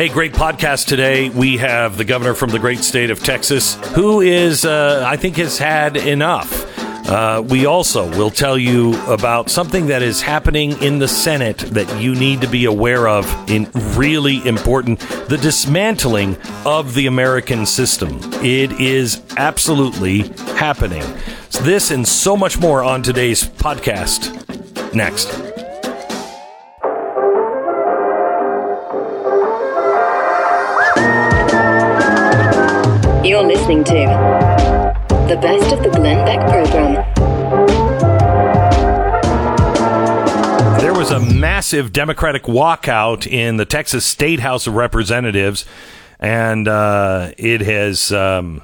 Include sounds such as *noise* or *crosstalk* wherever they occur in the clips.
Hey, great podcast today. We have the governor from the great state of Texas, who is, uh, I think, has had enough. Uh, we also will tell you about something that is happening in the Senate that you need to be aware of in really important the dismantling of the American system. It is absolutely happening. This and so much more on today's podcast. Next. Listening to the best of the Glenn Beck program. There was a massive Democratic walkout in the Texas State House of Representatives, and uh, it has. Um,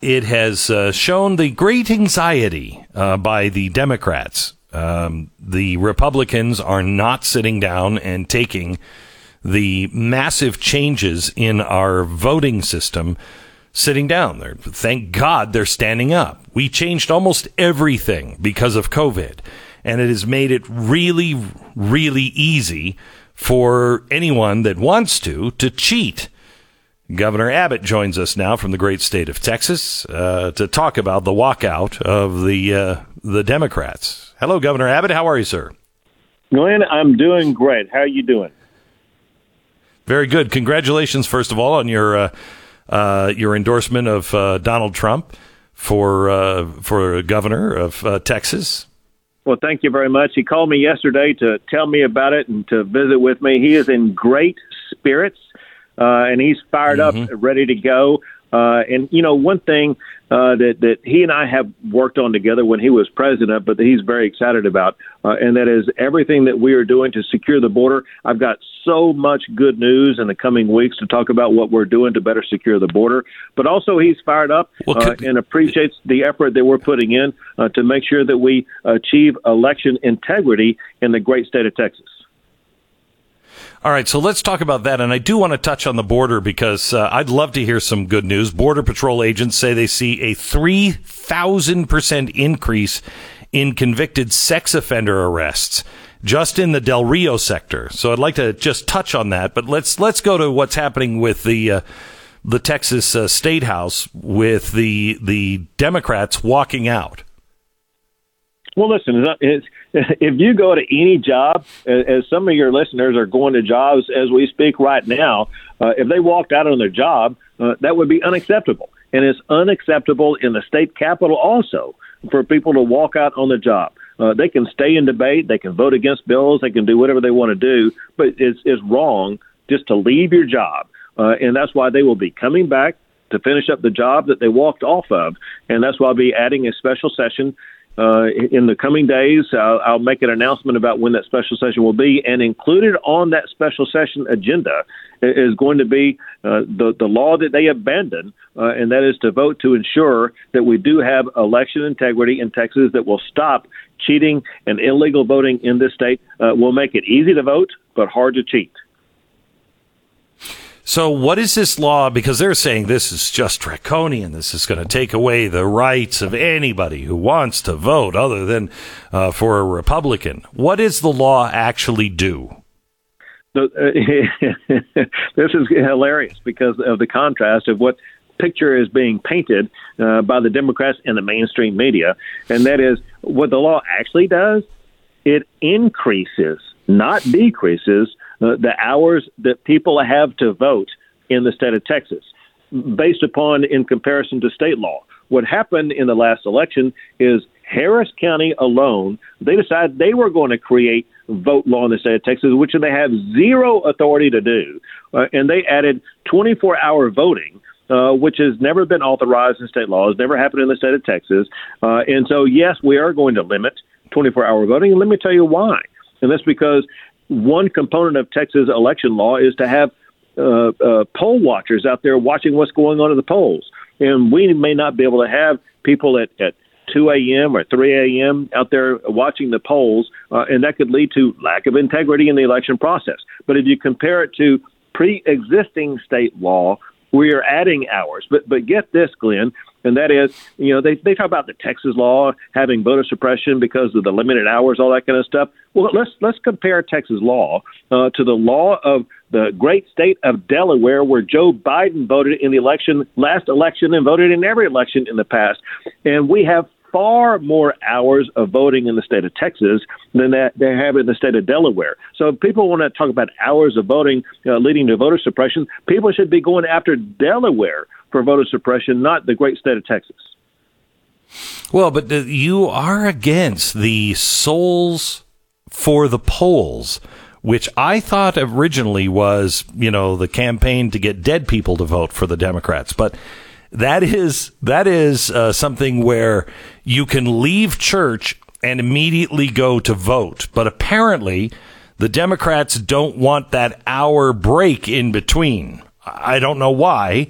it has uh, shown the great anxiety uh, by the Democrats. Um, the Republicans are not sitting down and taking the massive changes in our voting system sitting down. They're, thank God they're standing up. We changed almost everything because of COVID, and it has made it really, really easy for anyone that wants to to cheat. Governor Abbott joins us now from the great state of Texas uh, to talk about the walkout of the uh, the Democrats. Hello, Governor Abbott. How are you, sir? Glenn, I'm doing great. How are you doing? Very good. Congratulations, first of all, on your uh, uh, your endorsement of uh, Donald Trump for uh, for governor of uh, Texas. Well, thank you very much. He called me yesterday to tell me about it and to visit with me. He is in great spirits, uh, and he's fired mm-hmm. up, ready to go. Uh, and you know, one thing uh, that that he and I have worked on together when he was president, but that he's very excited about, uh, and that is everything that we are doing to secure the border. I've got so much good news in the coming weeks to talk about what we're doing to better secure the border. But also, he's fired up well, uh, and appreciates the effort that we're putting in uh, to make sure that we achieve election integrity in the great state of Texas. All right, so let's talk about that. And I do want to touch on the border because uh, I'd love to hear some good news. Border Patrol agents say they see a 3,000% increase in convicted sex offender arrests just in the Del Rio sector. So I'd like to just touch on that, but let's let's go to what's happening with the uh, the Texas uh, State House with the the Democrats walking out. Well, listen, it's, *laughs* if you go to any job, as some of your listeners are going to jobs as we speak right now, uh, if they walked out on their job, uh, that would be unacceptable. And it's unacceptable in the state capitol also for people to walk out on the job. Uh, they can stay in debate, they can vote against bills, they can do whatever they want to do, but it's, it's wrong just to leave your job. Uh, and that's why they will be coming back to finish up the job that they walked off of. And that's why I'll be adding a special session uh, in the coming days. I'll, I'll, make an announcement about when that special session will be, and included on that special session agenda is going to be uh, the the law that they abandon, uh, and that is to vote to ensure that we do have election integrity in Texas that will stop cheating and illegal voting in this state. Uh, will make it easy to vote, but hard to cheat. So, what is this law? Because they're saying this is just draconian. This is going to take away the rights of anybody who wants to vote other than uh, for a Republican. What does the law actually do? uh, *laughs* this is hilarious because of the contrast of what picture is being painted uh, by the Democrats and the mainstream media, and that is what the law actually does. It increases, not decreases, the hours that people have to vote in the state of Texas, based upon in comparison to state law. What happened in the last election is Harris County alone, they decided they were going to create vote law in the state of Texas, which they have zero authority to do. Uh, and they added 24 hour voting. Uh, which has never been authorized in state law, has never happened in the state of Texas. Uh, and so, yes, we are going to limit 24 hour voting. And let me tell you why. And that's because one component of Texas election law is to have uh, uh, poll watchers out there watching what's going on at the polls. And we may not be able to have people at, at 2 a.m. or 3 a.m. out there watching the polls, uh, and that could lead to lack of integrity in the election process. But if you compare it to pre existing state law, we are adding hours. But, but get this, Glenn and that is, you know, they, they talk about the Texas law having voter suppression because of the limited hours, all that kind of stuff. Well, let's let's compare Texas law uh, to the law of the great state of Delaware, where Joe Biden voted in the election last election and voted in every election in the past, and we have far more hours of voting in the state of Texas than that they have in the state of Delaware. So if people want to talk about hours of voting uh, leading to voter suppression, people should be going after Delaware for voter suppression, not the great state of Texas. Well, but you are against the souls for the polls, which I thought originally was, you know, the campaign to get dead people to vote for the Democrats. But that is that is uh, something where you can leave church and immediately go to vote. But apparently, the Democrats don't want that hour break in between. I don't know why.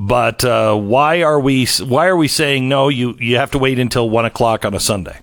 But uh, why are we why are we saying no? You you have to wait until one o'clock on a Sunday.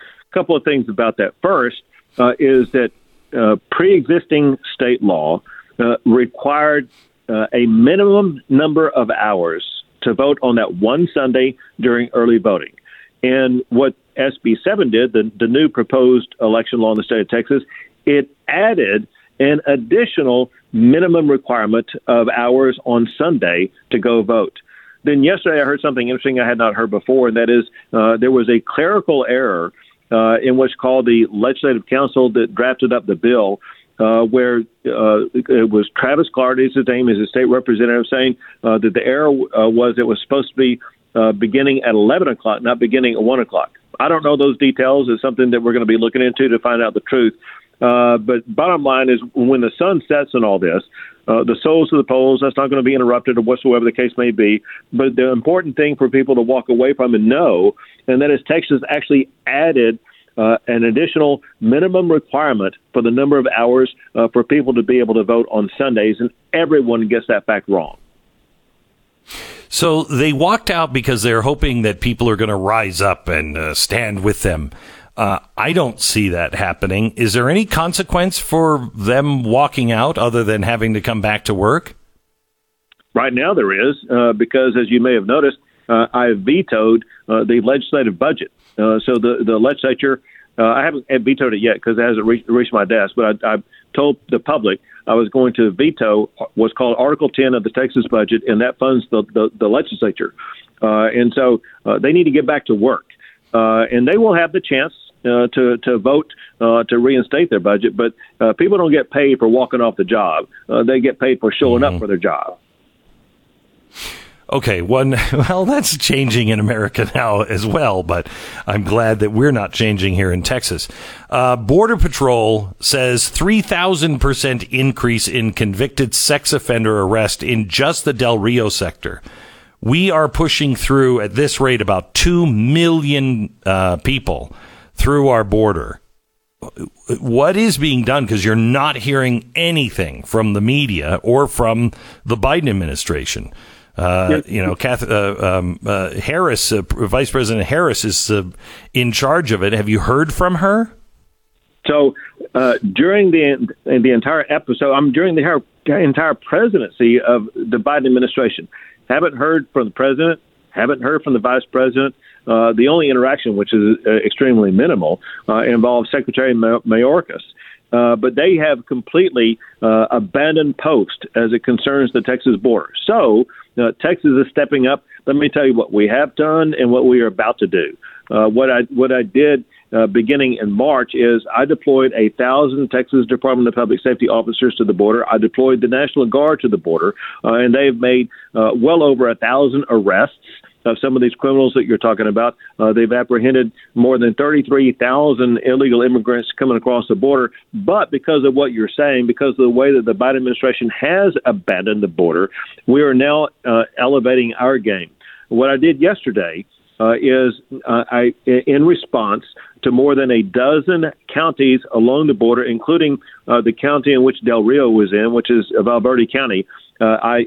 A couple of things about that. First uh, is that uh, pre-existing state law uh, required uh, a minimum number of hours to vote on that one Sunday during early voting. And what SB 7 did, the, the new proposed election law in the state of Texas, it added an additional minimum requirement of hours on Sunday to go vote. Then yesterday I heard something interesting I had not heard before, and that is uh, there was a clerical error uh, in what's called the Legislative Council that drafted up the bill. Uh, where uh, it was Travis Clardy, his name is a state representative, saying uh, that the error uh, was it was supposed to be uh, beginning at 11 o'clock, not beginning at 1 o'clock. I don't know those details. It's something that we're going to be looking into to find out the truth. Uh, but bottom line is, when the sun sets in all this, uh, the souls of the polls, that's not going to be interrupted or whatsoever the case may be. But the important thing for people to walk away from and know, and that is Texas actually added uh, an additional minimum requirement for the number of hours uh, for people to be able to vote on Sundays, and everyone gets that fact wrong. So they walked out because they're hoping that people are going to rise up and uh, stand with them. Uh, I don't see that happening. Is there any consequence for them walking out other than having to come back to work? Right now, there is, uh, because as you may have noticed, uh, I vetoed uh, the legislative budget. Uh, so the the legislature, uh, I haven't vetoed it yet because it hasn't reached, reached my desk. But I, I told the public I was going to veto what's called Article 10 of the Texas budget, and that funds the the, the legislature. and so they need to get back to work, and they will have the chance uh, to to vote uh, to reinstate their budget, but uh, people don't get paid for walking off the job. Uh, they get paid for showing mm-hmm. up for their job. Okay, one *laughs* well that's changing in America now as well, but I'm glad that we're not changing here in Texas. Uh, Border Patrol says 3,000% increase in convicted sex offender arrest in just the Del Rio sector. We are pushing through at this rate about 2 million uh, people through our border. What is being done? Because you're not hearing anything from the media or from the Biden administration. Uh, you know, Kath, uh, um, uh, Harris, uh, Vice President Harris, is uh, in charge of it. Have you heard from her? So uh, during the the entire episode, I'm during the entire presidency of the Biden administration, haven't heard from the president, haven't heard from the vice president, uh, the only interaction, which is uh, extremely minimal, uh, involves Secretary Mayorkas. Uh, but they have completely uh, abandoned post as it concerns the Texas border. So uh, Texas is stepping up. Let me tell you what we have done and what we are about to do. what I what I did beginning in March is I deployed a thousand Texas Department of Public Safety officers to the border. I deployed the National Guard to the border, and they've made well over a thousand arrests of some of these criminals that you're talking about. Uh, they've apprehended more than 33,000 illegal immigrants coming across the border. But because of what you're saying, because of the way that the Biden administration has abandoned the border, we are now uh, elevating our game. What I did yesterday uh, is uh, I, in response to more than a dozen counties along the border, including uh, the county in which Del Rio was in, which is Val Verde County, uh, I,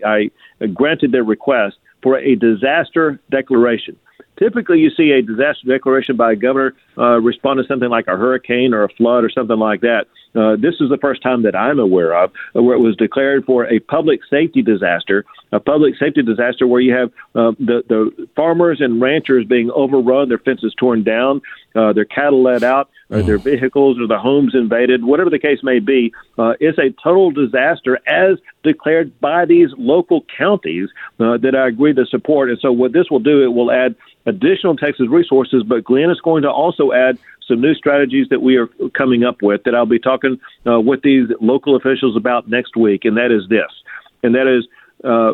I granted their request for a disaster declaration. Typically, you see a disaster declaration by a governor uh, respond to something like a hurricane or a flood or something like that. Uh, this is the first time that I'm aware of where it was declared for a public safety disaster, a public safety disaster where you have uh, the the farmers and ranchers being overrun, their fences torn down, uh, their cattle let out, or their mm. vehicles or the homes invaded, whatever the case may be. Uh, it's a total disaster as declared by these local counties uh, that I agree to support. And so what this will do, it will add additional Texas resources, but Glenn is going to also add some new strategies that we are coming up with that I'll be talking uh, with these local officials about next week, and that is this, and that is uh,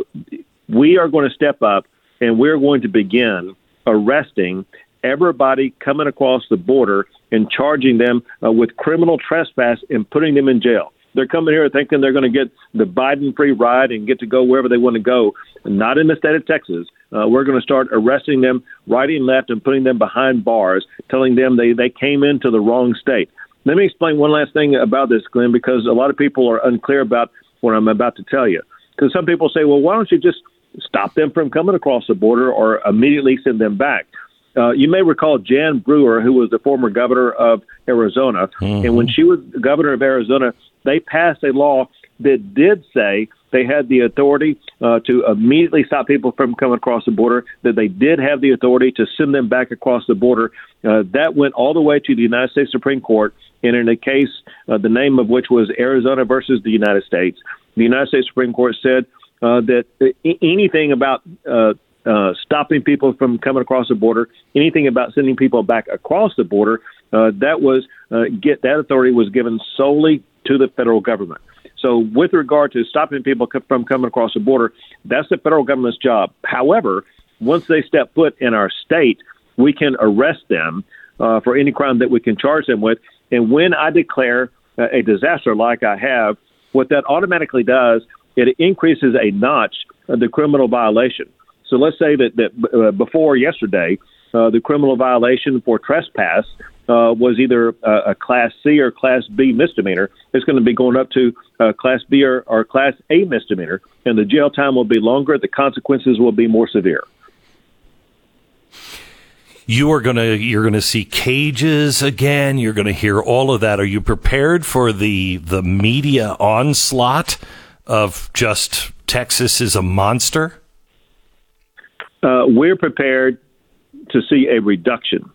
we are going to step up and we're going to begin arresting everybody coming across the border and charging them uh, with criminal trespass and putting them in jail. They're coming here thinking they're going to get the Biden free ride and get to go wherever they want to go. Not in the state of Texas. Uh, we're going to start arresting them right and left and putting them behind bars, telling them they, they came into the wrong state. Let me explain one last thing about this, Glenn, because a lot of people are unclear about what I'm about to tell you. Because some people say, well, why don't you just stop them from coming across the border or immediately send them back? Uh, you may recall Jan Brewer, who was the former governor of Arizona, mm-hmm. and when she was governor of Arizona, they passed a law that did say they had the authority uh, to immediately stop people from coming across the border, that they did have the authority to send them back across the border. Uh, that went all the way to the United States Supreme Court, and in a case, uh, the name of which was Arizona versus the United States, the United States Supreme Court said uh, that anything about uh, uh, stopping people from coming across the border, anything about sending people back across the border, uh, that was uh, get that authority was given solely to the federal government. So, with regard to stopping people from coming across the border, that's the federal government's job. However, once they step foot in our state, we can arrest them uh, for any crime that we can charge them with. And when I declare a disaster like I have, what that automatically does, it increases a notch of the criminal violation. So let's say that, that uh, before yesterday, uh, the criminal violation for trespass uh, was either a, a Class C or Class B misdemeanor. It's going to be going up to uh, Class B or, or Class A misdemeanor, and the jail time will be longer. The consequences will be more severe. You are going to you're going to see cages again. You're going to hear all of that. Are you prepared for the the media onslaught of just Texas is a monster? Uh, we're prepared to see a reduction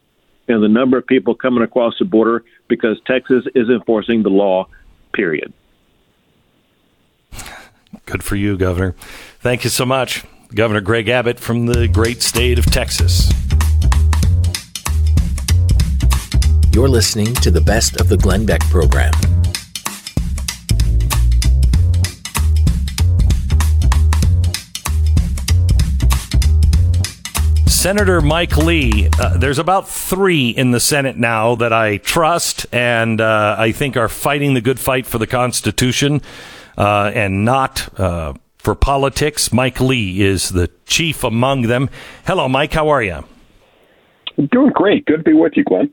in the number of people coming across the border because Texas is enforcing the law, period. Good for you, Governor. Thank you so much. Governor Greg Abbott from the great state of Texas. You're listening to the best of the Glenn Beck program. Senator Mike Lee, uh, there's about three in the Senate now that I trust and uh, I think are fighting the good fight for the Constitution uh, and not uh, for politics. Mike Lee is the chief among them. Hello, Mike. How are you? Doing great. Good to be with you, Glenn.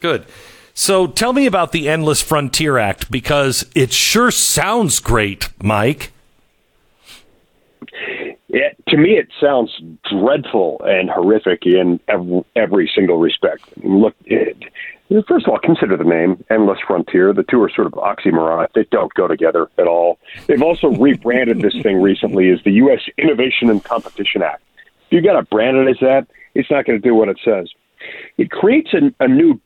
Good. So tell me about the Endless Frontier Act because it sure sounds great, Mike. To me, it sounds dreadful and horrific in every, every single respect. Look, it, first of all, consider the name Endless Frontier. The two are sort of oxymoronic, They don't go together at all. They've also *laughs* rebranded this thing recently as the U.S. Innovation and Competition Act. If you got to brand it as that, it's not going to do what it says. It creates a, a new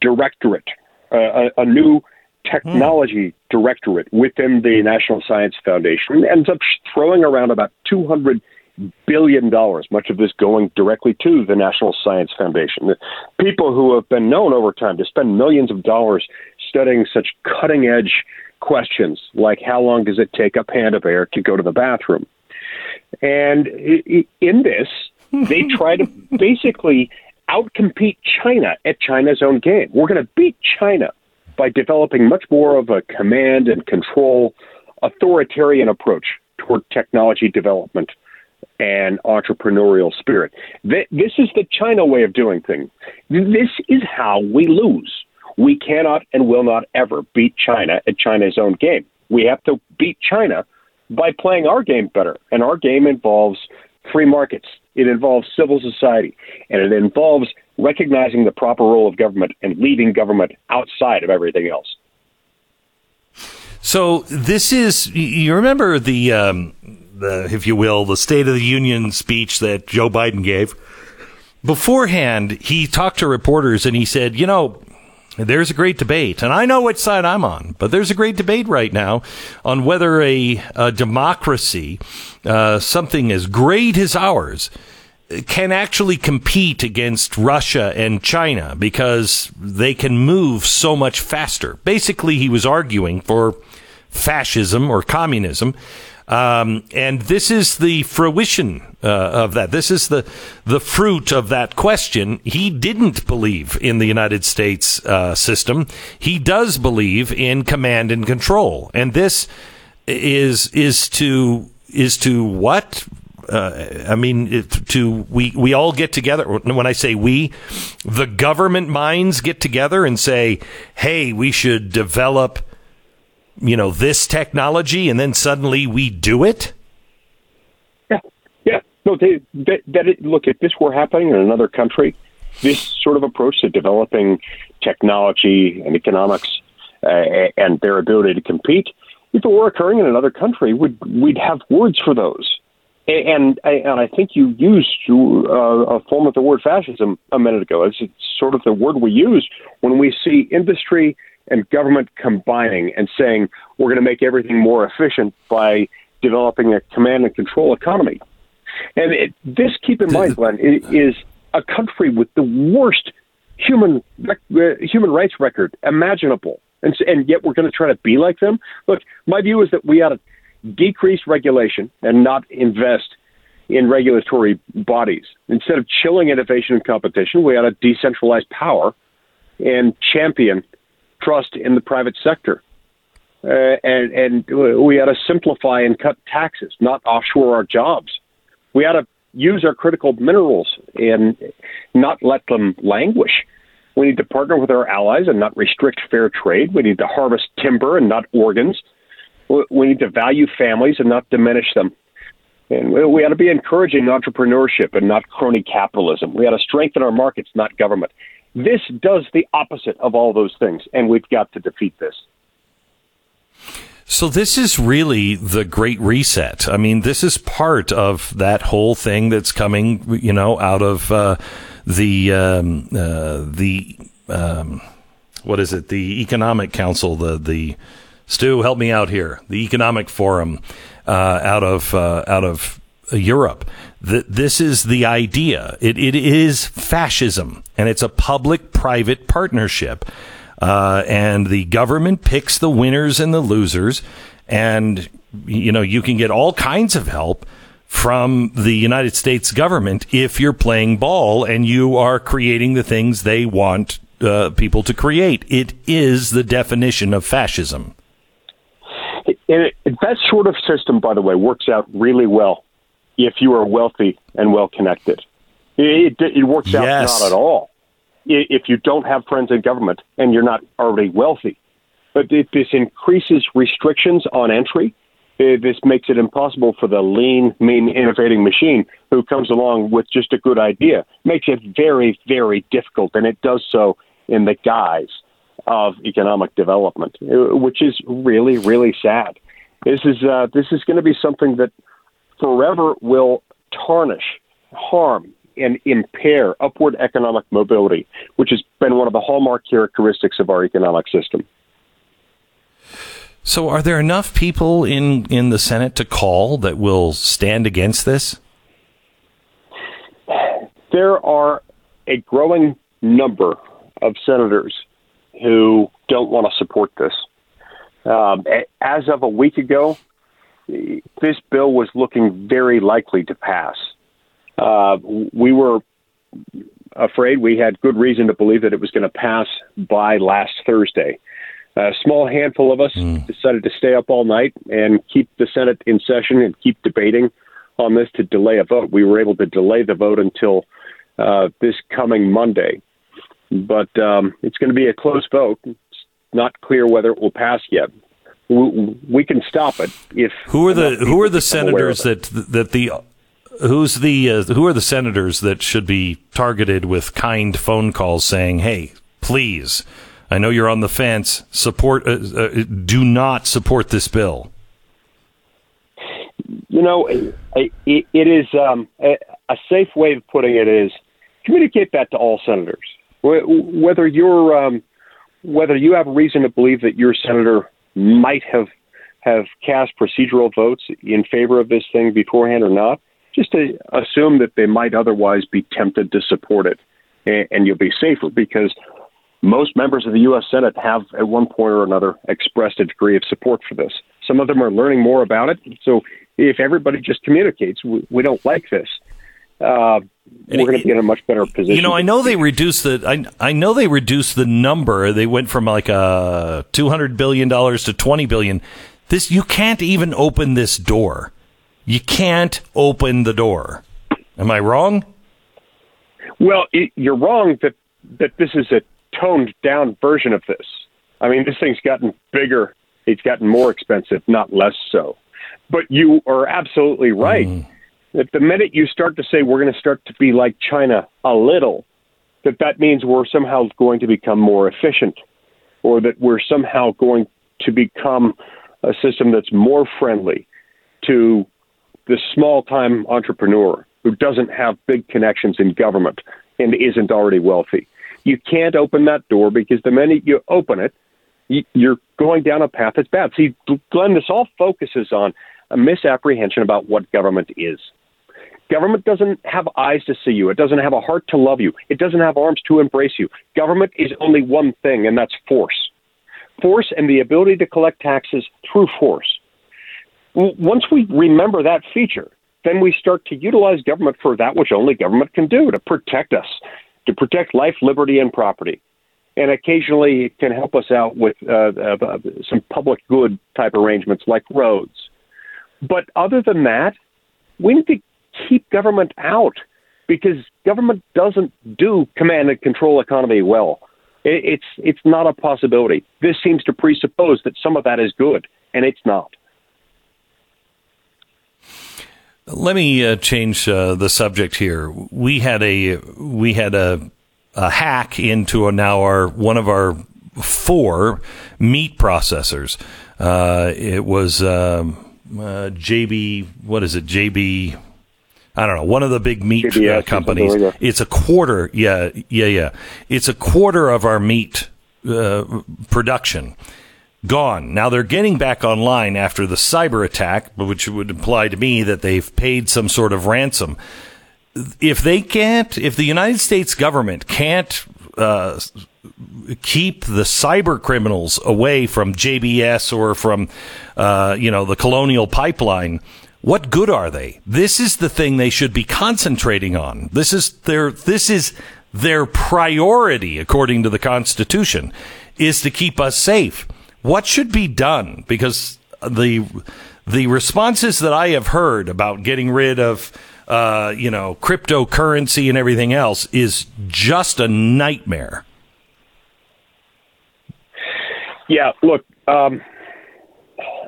directorate, uh, a, a new technology directorate within the National Science Foundation ends up throwing around about $200 billion, much of this going directly to the National Science Foundation. The people who have been known over time to spend millions of dollars studying such cutting edge questions like how long does it take a panda bear to go to the bathroom? And in this, they *laughs* try to basically outcompete China at China's own game. We're going to beat China by developing much more of a command and control authoritarian approach toward technology development and entrepreneurial spirit. This is the China way of doing things. This is how we lose. We cannot and will not ever beat China at China's own game. We have to beat China by playing our game better. And our game involves free markets. It involves civil society, and it involves recognizing the proper role of government and leaving government outside of everything else. So this is you remember the um, the if you will the State of the Union speech that Joe Biden gave beforehand. He talked to reporters and he said, you know. There's a great debate, and I know which side I'm on, but there's a great debate right now on whether a, a democracy, uh, something as great as ours, can actually compete against Russia and China because they can move so much faster. Basically, he was arguing for fascism or communism. Um, and this is the fruition uh, of that. This is the the fruit of that question. He didn't believe in the United States uh, system. He does believe in command and control, and this is is to is to what uh, I mean, to we we all get together. When I say we, the government minds get together and say, "Hey, we should develop you know, this technology and then suddenly we do it? Yeah, yeah. No, they, that, that it, look, if this were happening in another country, this sort of approach to developing technology and economics uh, and their ability to compete, if it were occurring in another country, we'd, we'd have words for those. And, and I think you used uh, a form of the word fascism a minute ago. It's sort of the word we use when we see industry and government combining and saying we're going to make everything more efficient by developing a command and control economy. And it, this, keep in mind, Glenn, is a country with the worst human uh, human rights record imaginable, and, and yet we're going to try to be like them. Look, my view is that we ought to decrease regulation and not invest in regulatory bodies. Instead of chilling innovation and competition, we ought to decentralize power and champion trust in the private sector. Uh, and, and we ought to simplify and cut taxes, not offshore our jobs. We ought to use our critical minerals and not let them languish. We need to partner with our allies and not restrict fair trade. We need to harvest timber and not organs. We need to value families and not diminish them. And we ought to be encouraging entrepreneurship and not crony capitalism. We ought to strengthen our markets, not government. This does the opposite of all those things, and we've got to defeat this. So this is really the great reset. I mean, this is part of that whole thing that's coming, you know, out of uh, the um, uh, the um, what is it? The Economic Council, the the Stu, help me out here. The Economic Forum uh, out of uh, out of Europe that this is the idea. It, it is fascism, and it's a public private partnership. Uh, and the government picks the winners and the losers. And, you know, you can get all kinds of help from the United States government if you're playing ball and you are creating the things they want uh, people to create. It is the definition of fascism. That sort of system, by the way, works out really well if you are wealthy and well connected. It, it, it works out yes. not at all if you don't have friends in government and you're not already wealthy. But if this increases restrictions on entry. This makes it impossible for the lean, mean, innovating machine who comes along with just a good idea. Makes it very, very difficult, and it does so in the guise of economic development, which is really, really sad. This is uh, this is going to be something that forever will tarnish, harm, and impair upward economic mobility, which has been one of the hallmark characteristics of our economic system. So, are there enough people in, in the Senate to call that will stand against this? There are a growing number of senators who don't want to support this. Um, as of a week ago, this bill was looking very likely to pass. Uh, we were afraid we had good reason to believe that it was going to pass by last Thursday. A small handful of us mm. decided to stay up all night and keep the Senate in session and keep debating on this to delay a vote. We were able to delay the vote until uh, this coming Monday, but um, it's going to be a close vote. It's not clear whether it will pass yet we, can stop it if who are the who are the senators that that the who's the uh, who are the senators that should be targeted with kind phone calls saying, "Hey, please, I know you're on the fence. Support. Uh, uh, do not support this bill." You know, it, it is um, a, a safe way of putting it is communicate that to all senators, whether you're um, whether you have reason to believe that your senator might have have cast procedural votes in favor of this thing beforehand or not, just to assume that they might otherwise be tempted to support it, and, and you'll be safer because most members of the U.S. Senate have, at one point or another, expressed a degree of support for this. Some of them are learning more about it. So if everybody just communicates, we, we don't like this, uh, we're going to be in a much better position. You know, I know they reduced the. I I know they reduced the number. They went from like a uh, two hundred billion dollars to twenty billion. This you can't even open this door. You can't open the door. Am I wrong? Well, it, you're wrong that that this is a toned down version of this. I mean, this thing's gotten bigger. It's gotten more expensive, not less so. But you are absolutely right. Mm. That the minute you start to say we're going to start to be like China a little, that that means we're somehow going to become more efficient, or that we're somehow going to become a system that's more friendly to the small time entrepreneur who doesn't have big connections in government and isn't already wealthy. You can't open that door because the minute you open it, you're going down a path that's bad. See, Glenn, this all focuses on a misapprehension about what government is. Government doesn't have eyes to see you. It doesn't have a heart to love you. It doesn't have arms to embrace you. Government is only one thing, and that's force. Force and the ability to collect taxes through force. Once we remember that feature, then we start to utilize government for that which only government can do to protect us, to protect life, liberty, and property and occasionally it can help us out with uh, uh, some public good type arrangements like roads. But other than that, we need to keep government out because government doesn't do command and control economy well. It's it's not a possibility. This seems to presuppose that some of that is good, and it's not. Let me uh, change uh, the subject here. We had a we had a a hack into a, now our one of our four meat processors. Uh, it was um, uh, JB. What is it? JB. I don't know. One of the big meat uh, companies. It's a quarter. Yeah, yeah, yeah. It's a quarter of our meat uh, production gone. Now they're getting back online after the cyber attack, which would imply to me that they've paid some sort of ransom if they can't, if the United States government can't uh, keep the cyber criminals away from JBS or from, uh, you know, the Colonial Pipeline, what good are they? This is the thing they should be concentrating on. This is their this is their priority, according to the Constitution, is to keep us safe. What should be done? Because the the responses that I have heard about getting rid of uh, you know, cryptocurrency and everything else is just a nightmare. Yeah, look, um,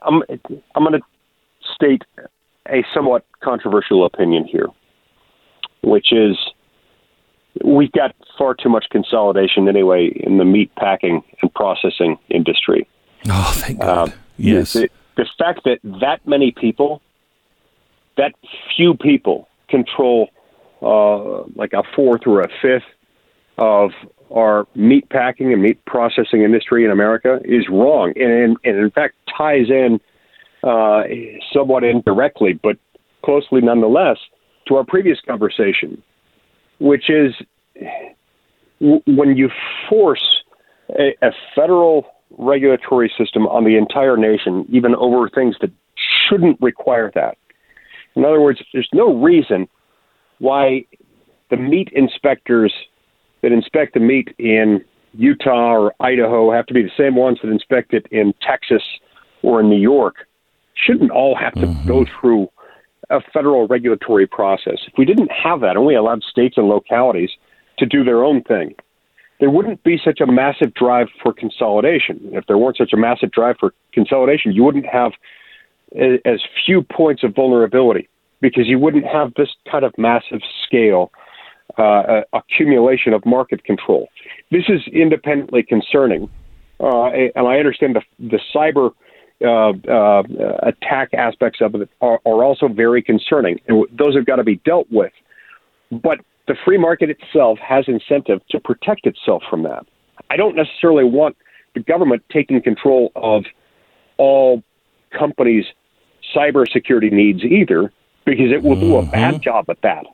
I'm I'm going to state a somewhat controversial opinion here, which is we've got far too much consolidation anyway in the meat packing and processing industry. Oh, thank God! Uh, yes, the, the fact that that many people that few people control uh, like a fourth or a fifth of our meat packing and meat processing industry in America is wrong, and, and in fact ties in uh, somewhat indirectly, but closely nonetheless, to our previous conversation, which is w- when you force a, a federal regulatory system on the entire nation, even over things that shouldn't require that, in other words, there's no reason why the meat inspectors that inspect the meat in Utah or Idaho have to be the same ones that inspect it in Texas or in New York. Shouldn't all have to mm-hmm. go through a federal regulatory process. If we didn't have that and we allowed states and localities to do their own thing, there wouldn't be such a massive drive for consolidation. If there weren't such a massive drive for consolidation, you wouldn't have as few points of vulnerability because you wouldn't have this kind of massive scale uh, accumulation of market control. This is independently concerning, uh, and I understand the, the cyber uh, uh, attack aspects of it are, are also very concerning, and those have got to be dealt with. But the free market itself has incentive to protect itself from that. I don't necessarily want the government taking control of all companies' cybersecurity needs either, because it will mm-hmm. do a bad mm-hmm. job at that.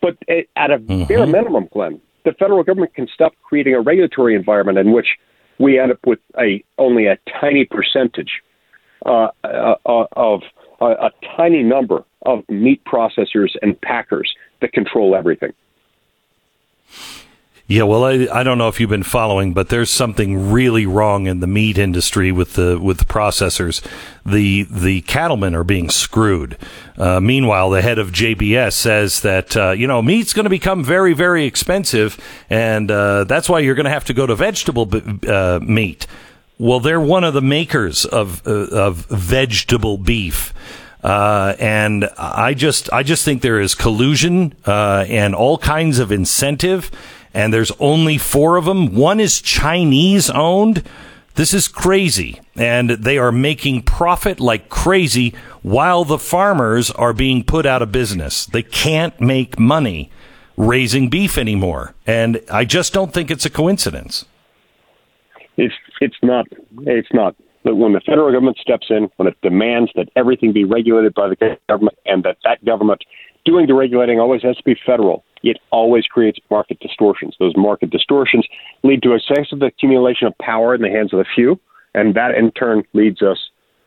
But at a mm-hmm. bare minimum, Glenn, the federal government can stop creating a regulatory environment in which we end up with a only a tiny percentage uh, uh, of uh, a tiny number of meat processors and packers that control everything. Yeah, well, I, I don't know if you've been following, but there's something really wrong in the meat industry with the with the processors. The the cattlemen are being screwed. Uh, meanwhile, the head of JBS says that uh, you know meat's going to become very very expensive, and uh, that's why you're going to have to go to vegetable uh, meat. Well, they're one of the makers of uh, of vegetable beef. Uh, and I just, I just think there is collusion uh, and all kinds of incentive and there's only four of them. One is Chinese owned. This is crazy. And they are making profit like crazy while the farmers are being put out of business. They can't make money raising beef anymore. And I just don't think it's a coincidence. It's it's not it's not. But when the federal government steps in, when it demands that everything be regulated by the government and that that government doing the regulating always has to be federal, it always creates market distortions. Those market distortions lead to excessive accumulation of power in the hands of the few, and that in turn leads us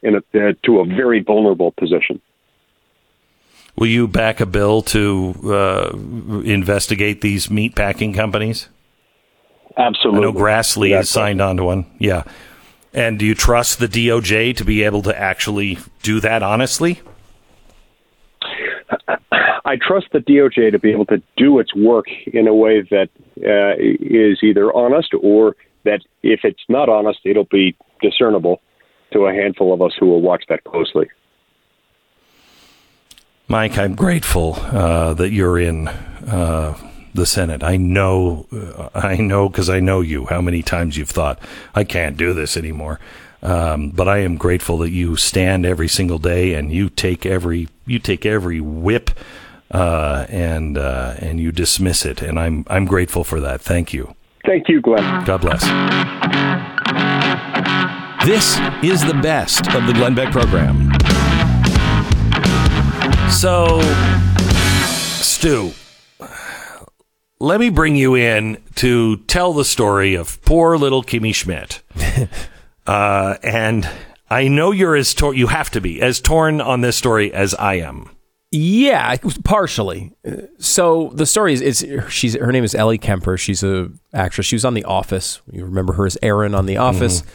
in a, uh, to a very vulnerable position. Will you back a bill to uh, investigate these meat packing companies? Absolutely. I know Grassley has signed on to one. Yeah. And do you trust the DOJ to be able to actually do that honestly? I trust the DOJ to be able to do its work in a way that uh, is either honest or that if it's not honest, it'll be discernible to a handful of us who will watch that closely. Mike, I'm grateful uh, that you're in uh, the Senate. I know, uh, I know because I know you. How many times you've thought I can't do this anymore. Um, but I am grateful that you stand every single day and you take every you take every whip uh, and uh, and you dismiss it, and I'm I'm grateful for that. Thank you. Thank you, Glenn. God bless. This is the best of the Glenn Beck program. So, Stu, let me bring you in to tell the story of poor little Kimmy Schmidt. *laughs* Uh, and I know you're as torn, you have to be as torn on this story as I am. Yeah, partially. So the story is, it's she's her name is Ellie Kemper. She's a actress. She was on The Office. You remember her as Erin on The Office. Mm-hmm.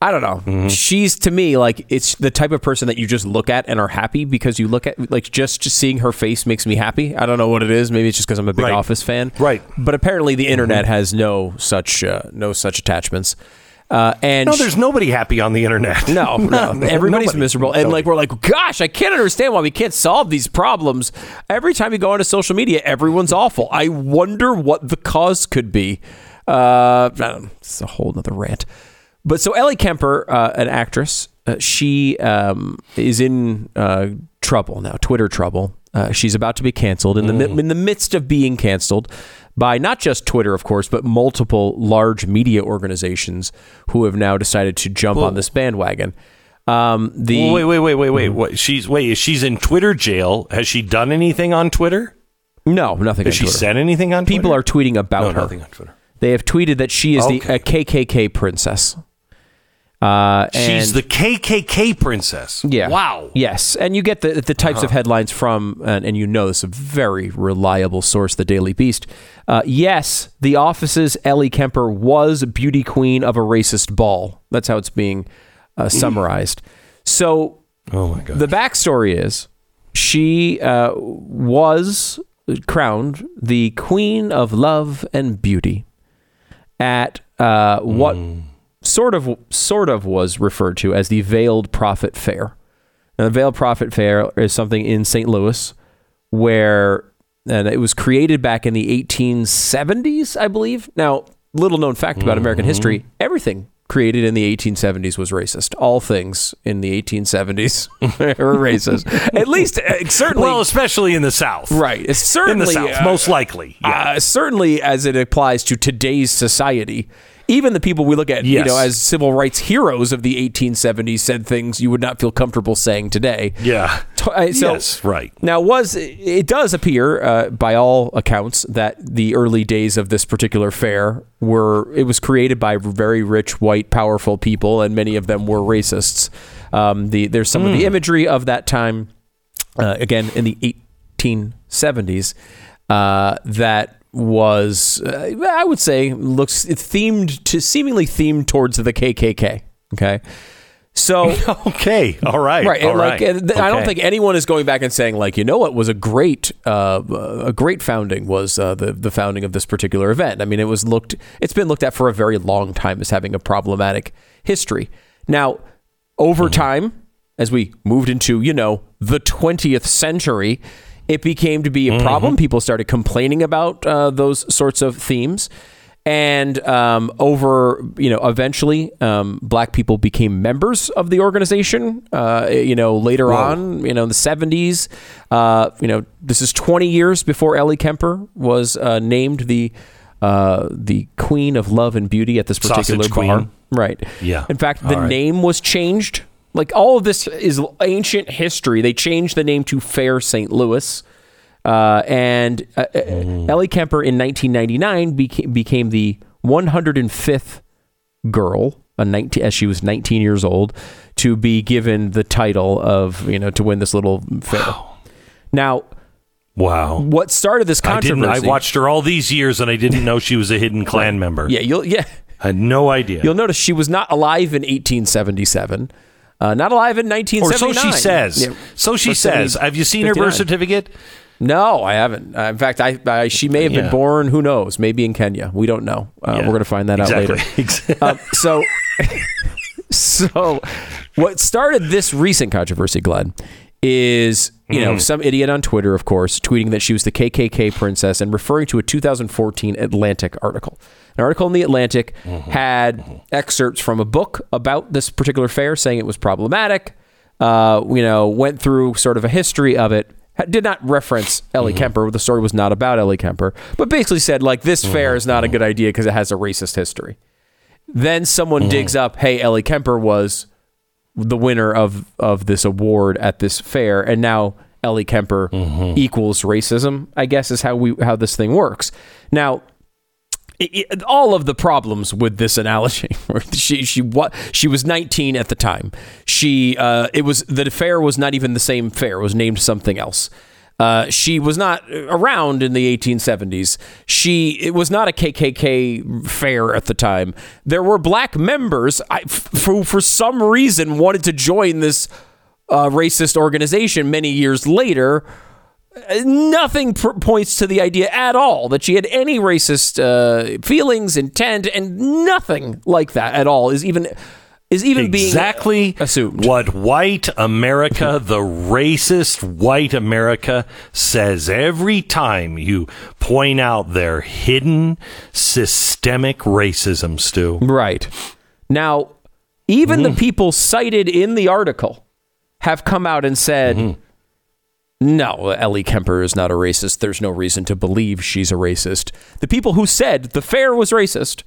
I don't know. Mm-hmm. She's to me like it's the type of person that you just look at and are happy because you look at like just just seeing her face makes me happy. I don't know what it is. Maybe it's just because I'm a big right. Office fan. Right. But apparently the internet mm-hmm. has no such uh, no such attachments. Uh, and no, there's nobody happy on the internet. No, *laughs* no, everybody's nobody. miserable. And like we're like, gosh, I can't understand why we can't solve these problems. Every time you go onto social media, everyone's awful. I wonder what the cause could be. Uh, it's a whole other rant. But so Ellie Kemper, uh, an actress, uh, she um, is in uh, trouble now, Twitter trouble. Uh, she's about to be canceled in the mm. in the midst of being canceled by not just Twitter, of course, but multiple large media organizations who have now decided to jump on this bandwagon. Um, the wait, wait, wait, wait, wait. Mm-hmm. What? She's wait. Is she's in Twitter jail. Has she done anything on Twitter? No, nothing. Has she Twitter. said anything on? Twitter? People Twitter? are tweeting about no, her. Nothing on Twitter. They have tweeted that she is okay. the a KKK princess. Uh, She's the KKK princess. Yeah. Wow. Yes, and you get the the types uh-huh. of headlines from, and, and, you know this is a very reliable source, the Daily Beast. Uh, yes, the office's Ellie Kemper was beauty queen of a racist ball. That's how it's being uh, *laughs* summarized. So, oh my god, the backstory is she uh, was crowned the queen of love and beauty at uh, what. Sort of sort of was referred to as the Veiled Prophet Fair. Now, the Veiled Prophet Fair is something in St. Louis where and it was created back in the 1870s, I believe. Now, little known fact about American Mm-hmm. history everything created in the 1870s was racist. All things in the 1870s *laughs* were racist. *laughs* At least, uh, certainly. Well, especially in the South. right. It's certainly. In the South, uh, most likely. Yeah. uh, certainly as it applies to today's society. Even the people we look at, you know, as civil rights heroes of the 1870s said things you would not feel comfortable saying today. yeah. Uh, So, yes, right. Now, was it does appear, uh, by all accounts, that the early days of this particular fair were it was created by very rich, white, powerful people, and many of them were racists. Um, the there's some of the imagery of that time, uh, again in the 1870s, uh, that was uh, I would say looks themed to seemingly themed towards the KKK. Okay, so. *laughs* Okay. All right. Right, All like right. uh, th- I don't think anyone is going back and saying like, you know, what was a great, uh, a great founding was uh, the the founding of this particular event. I mean, it was looked, it's been looked at for a very long time as having a problematic history. Now, over Mm-hmm. time, as we moved into, you know, the 20th century, it became to be a Mm-hmm. problem. People started complaining about uh, those sorts of themes. And um, over, you know, eventually, um, black people became members of the organization. Uh, you know, later on, you know, in the seventies, uh, you know, this is twenty years before Ellie Kemper was uh, named the uh, the Queen of Love and Beauty at this particular Sausage bar. Queen. Right. Yeah. In fact, the right. name was changed. Like all of this is ancient history. They changed the name to Fair St. Louis. Uh, and uh, uh, Ellie Kemper in 1999 beca- became the 105th girl, a 19, as she was 19 years old, to be given the title of, you know, to win this little fair. Now, Wow. what started this I didn't. controversy? I watched her all these years, and I didn't know she was a hidden Klan member. Yeah, you'll yeah. I had no idea. You'll notice she was not alive in 1877. Uh, not alive in or 1979. so she says. Yeah. So she Or says. 70 Have you seen her birth certificate? No, I haven't. Uh, in fact, I, I she may have been born. Who knows? Maybe in Kenya. We don't know. Uh, Yeah. We're going to find that exactly. out later. Exactly. *laughs* Um, so, *laughs* so what started this recent controversy, Glenn, is you Mm. know some idiot on Twitter, of course, tweeting that she was the KKK princess and referring to a 2014 Atlantic article. An article in the Atlantic Mm-hmm. had excerpts from a book about this particular fair, saying it was problematic. Uh, you know, went through sort of a history of it. Did not reference Ellie Mm-hmm. Kemper. The story was not about Ellie Kemper, but basically said like this fair is Mm-hmm. not a good idea because it has a racist history. Then someone Mm-hmm. digs up, hey, Ellie Kemper was the winner of of this award at this fair, and now Ellie Kemper Mm-hmm. equals racism. I guess is how we how this thing works. Now, i i all of the problems with this analogy. *laughs* she she what she was 19 at the time. She uh, it was the fair was not even the same fair. It was named something else. Uh, she was not around in the 1870s. She it was not a KKK fair at the time. There were black members who, for some reason, wanted to join this uh, racist organization many years later nothing pr- points to the idea at all that she had any racist uh, feelings, intent, and nothing like that at all is even is even exactly being assumed. what white America, the racist white America, says every time you point out their hidden systemic racism, Stu. Right now, even Mm-hmm. the people cited in the article have come out and said. Mm-hmm. No, Ellie Kemper is not a racist. There's no reason to believe she's a racist. The people who said the fair was racist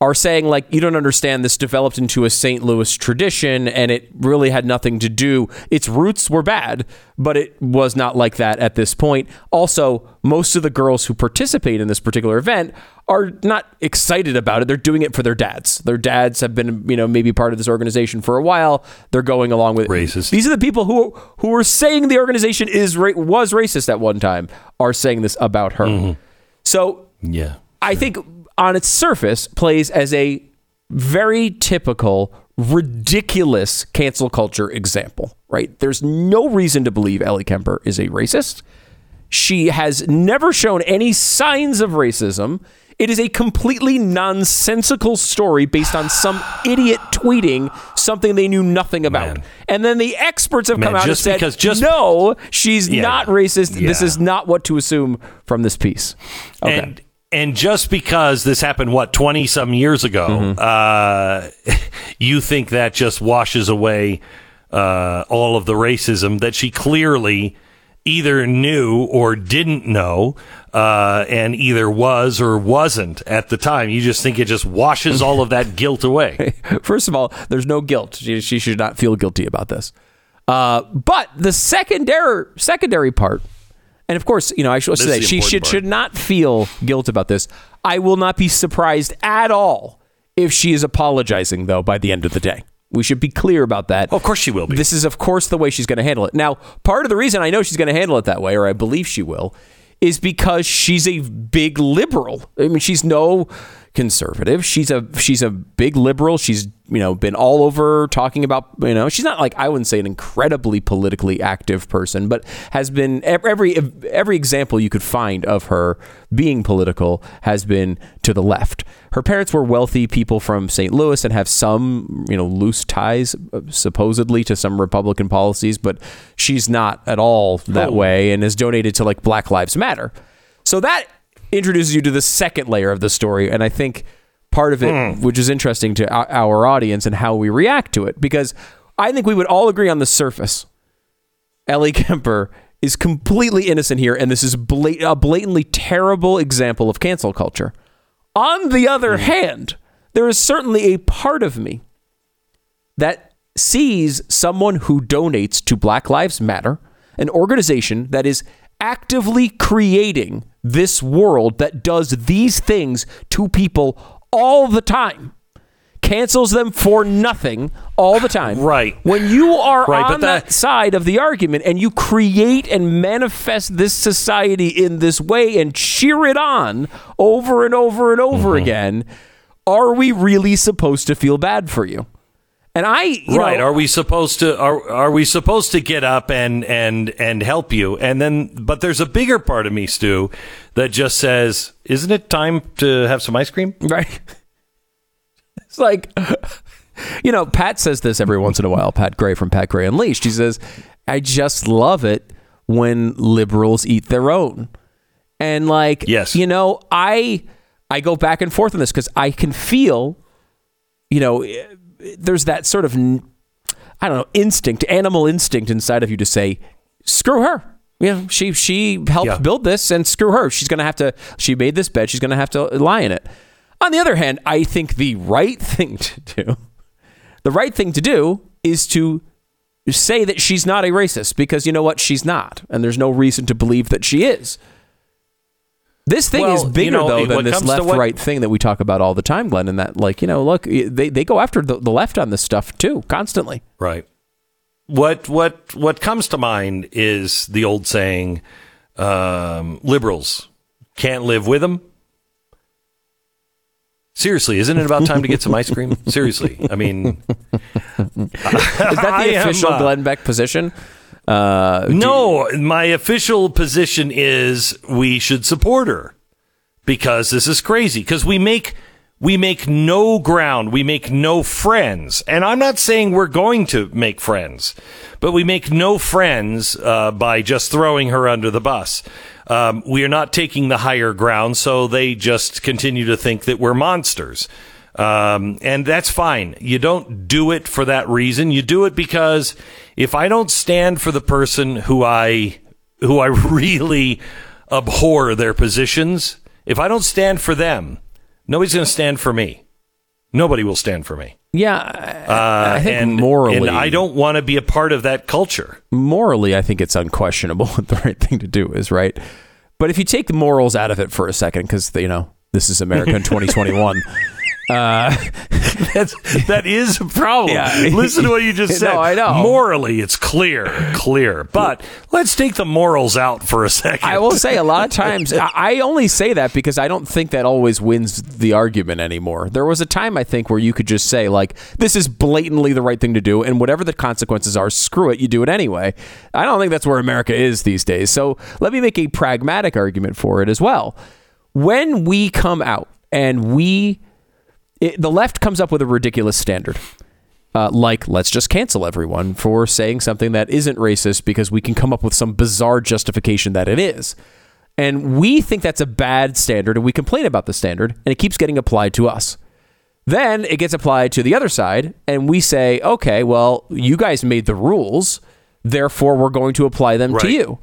are saying like you don't understand this developed into a St. Louis tradition and it really had nothing to do its roots were bad but it was not like that at this point also most of the girls who participate in this particular event are not excited about it they're doing it for their dads their dads have been you know maybe part of this organization for a while they're going along with it. Racist. these are the people who who were saying the organization is was racist at one time are saying this about her mm-hmm. so Yeah. I think on its surface plays as a very typical ridiculous cancel culture example, right? There's no reason to believe Ellie Kemper is a racist. She has never shown any signs of racism It is a completely nonsensical story based on some *sighs* idiot tweeting something they knew nothing about. Man. And then the experts have Man, come out just and said, because- just- no, she's Yeah. not racist. This is not what to assume from this piece. Okay. And and just because this happened what 20 some years ago, Mm-hmm. uh, *laughs* you think that just washes away uh, all of the racism that she clearly either knew or didn't know uh, and either was or wasn't at the time. You just think it just washes all of that guilt away. *laughs* First of all, there's no guilt. She, she should not feel guilty about this. Uh, but the secondary secondary part, and of course, you know, I should say she should part. should not feel guilt about this. I will not be surprised at all if she is apologizing though by the end of the day. We should be clear about that. of course she will be. This is, of course, the way she's going to handle it. Now, part of the reason I know she's going to handle it that way, or I believe she will, is because she's a big liberal. I mean, she's no conservative. She's a she's a big liberal. She's you know been all over talking about you know she's not like I wouldn't say an incredibly politically active person, but has been every every example you could find of her being political has been to the left. Her parents were wealthy people from St. Louis and have some you know loose ties uh, supposedly to some Republican policies, but she's not at all that way and has donated to like Black Lives Matter. So that introduces you to the second layer of the story, and I think part of it, hmm. which is interesting to our, audience and how we react to it, because I think we would all agree on the surface, Ellie Kemper is completely innocent here, and this is blat- a blatantly terrible example of cancel culture. On the other hmm. hand, there is certainly a part of me that sees someone who donates to Black Lives Matter, an organization that is actively creating this world that does these things to people all the time, cancels them for nothing all the time. Right. When you are Right, but on that, that- side of the argument and you create and manifest this society in this way and cheer it on over and over and over Mm-hmm. again, are we really supposed to feel bad for you? And I, you right know, are we supposed to are are we supposed to get up and and and help you and then but there's a bigger part of me stu that just says isn't it time to have some ice cream *laughs* right? It's like, you know, Pat says this every once in a while. Pat Gray from Pat Gray Unleashed. He says, "I just love it when liberals eat their own." And like, Yes. you know, I I go back and forth on this because I can feel, you know, there's that sort of I don't know instinct, animal instinct inside of you to say, "Screw her." You know, she she helped Yeah. build this, and screw her. She's gonna have to. She made this bed. She's gonna have to lie in it. On the other hand, I think the right *laughs* thing to do, the right thing to do, is to say that she's not a racist because you know what, she's not, and there's no reason to believe that she is. This thing is bigger you know, though than this to what- left-right thing that we talk about all the time, Glenn. And that, like, you know, look, they they go after the, the left on this stuff too, constantly. right what what what comes to mind is the old saying um, liberals can't live with them Seriously, isn't it about time to get some ice cream? *laughs* Seriously, I mean, Is that the am, official uh, Glenn Beck position? Uh, No, my official position is we should support her because this is crazy. Because we make we make no ground, we make no friends, and I'm not saying we're going to make friends, but we make no friends uh, by just throwing her under the bus. Um, we are not taking the higher ground, so they just continue to think that we're monsters. Um, and that's fine. You don't do it for that reason. You do it because if I don't stand for the person who I who I *laughs* really abhor their positions, if I don't stand for them, nobody's going to stand for me. Nobody will stand for me. yeah, I, Uh, I think and, morally, and I don't want to be a part of that culture. morally, I think it's unquestionable *laughs* what the right thing to do is, right? But if you take the morals out of it for a second, because you know this is America in *laughs* 2021. Uh, *laughs* that's that is a problem. Yeah. Listen to what you just *laughs* said. No. I know. Morally, it's clear, clear. But let's take the morals out for a second. I will say a lot of *laughs* times I only say that because I don't think that always wins the argument anymore. There was a time I think where you could just say like this is blatantly the right thing to do and whatever the consequences are screw it you do it anyway. I don't think that's where America is these days. So let me make a pragmatic argument for it as well. when we come out and we, it, the left comes up with a ridiculous standard. Uh, like, let's just cancel everyone for saying something that isn't racist because we can come up with some bizarre justification that it is. And we think that's a bad standard and we complain about the standard and it keeps getting applied to us. Then it gets applied to the other side and we say, okay, well, you guys made the rules, therefore we're going to apply them Right. to you.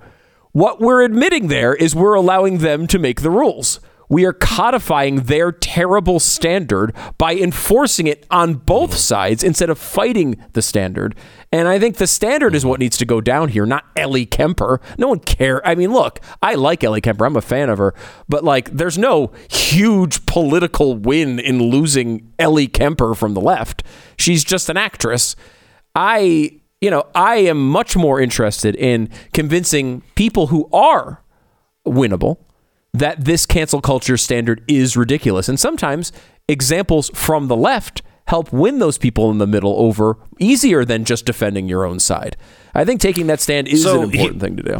What we're admitting there is we're allowing them to make the rules. We are codifying their terrible standard by enforcing it on both mm-hmm. sides instead of fighting the standard. And I think the standard is what mm-hmm. needs to go down here, not Ellie Kemper. No one care. I mean, look, I like Ellie Kemper. I'm a fan of her. But like there's no huge political win in losing Ellie Kemper from the left. She's just an actress. I you know, I am much more interested in convincing people who are winnable that this cancel culture standard is ridiculous. And sometimes examples from the left help win those people in the middle over easier than just defending your own side. I think taking that stand is So an he- important thing to do.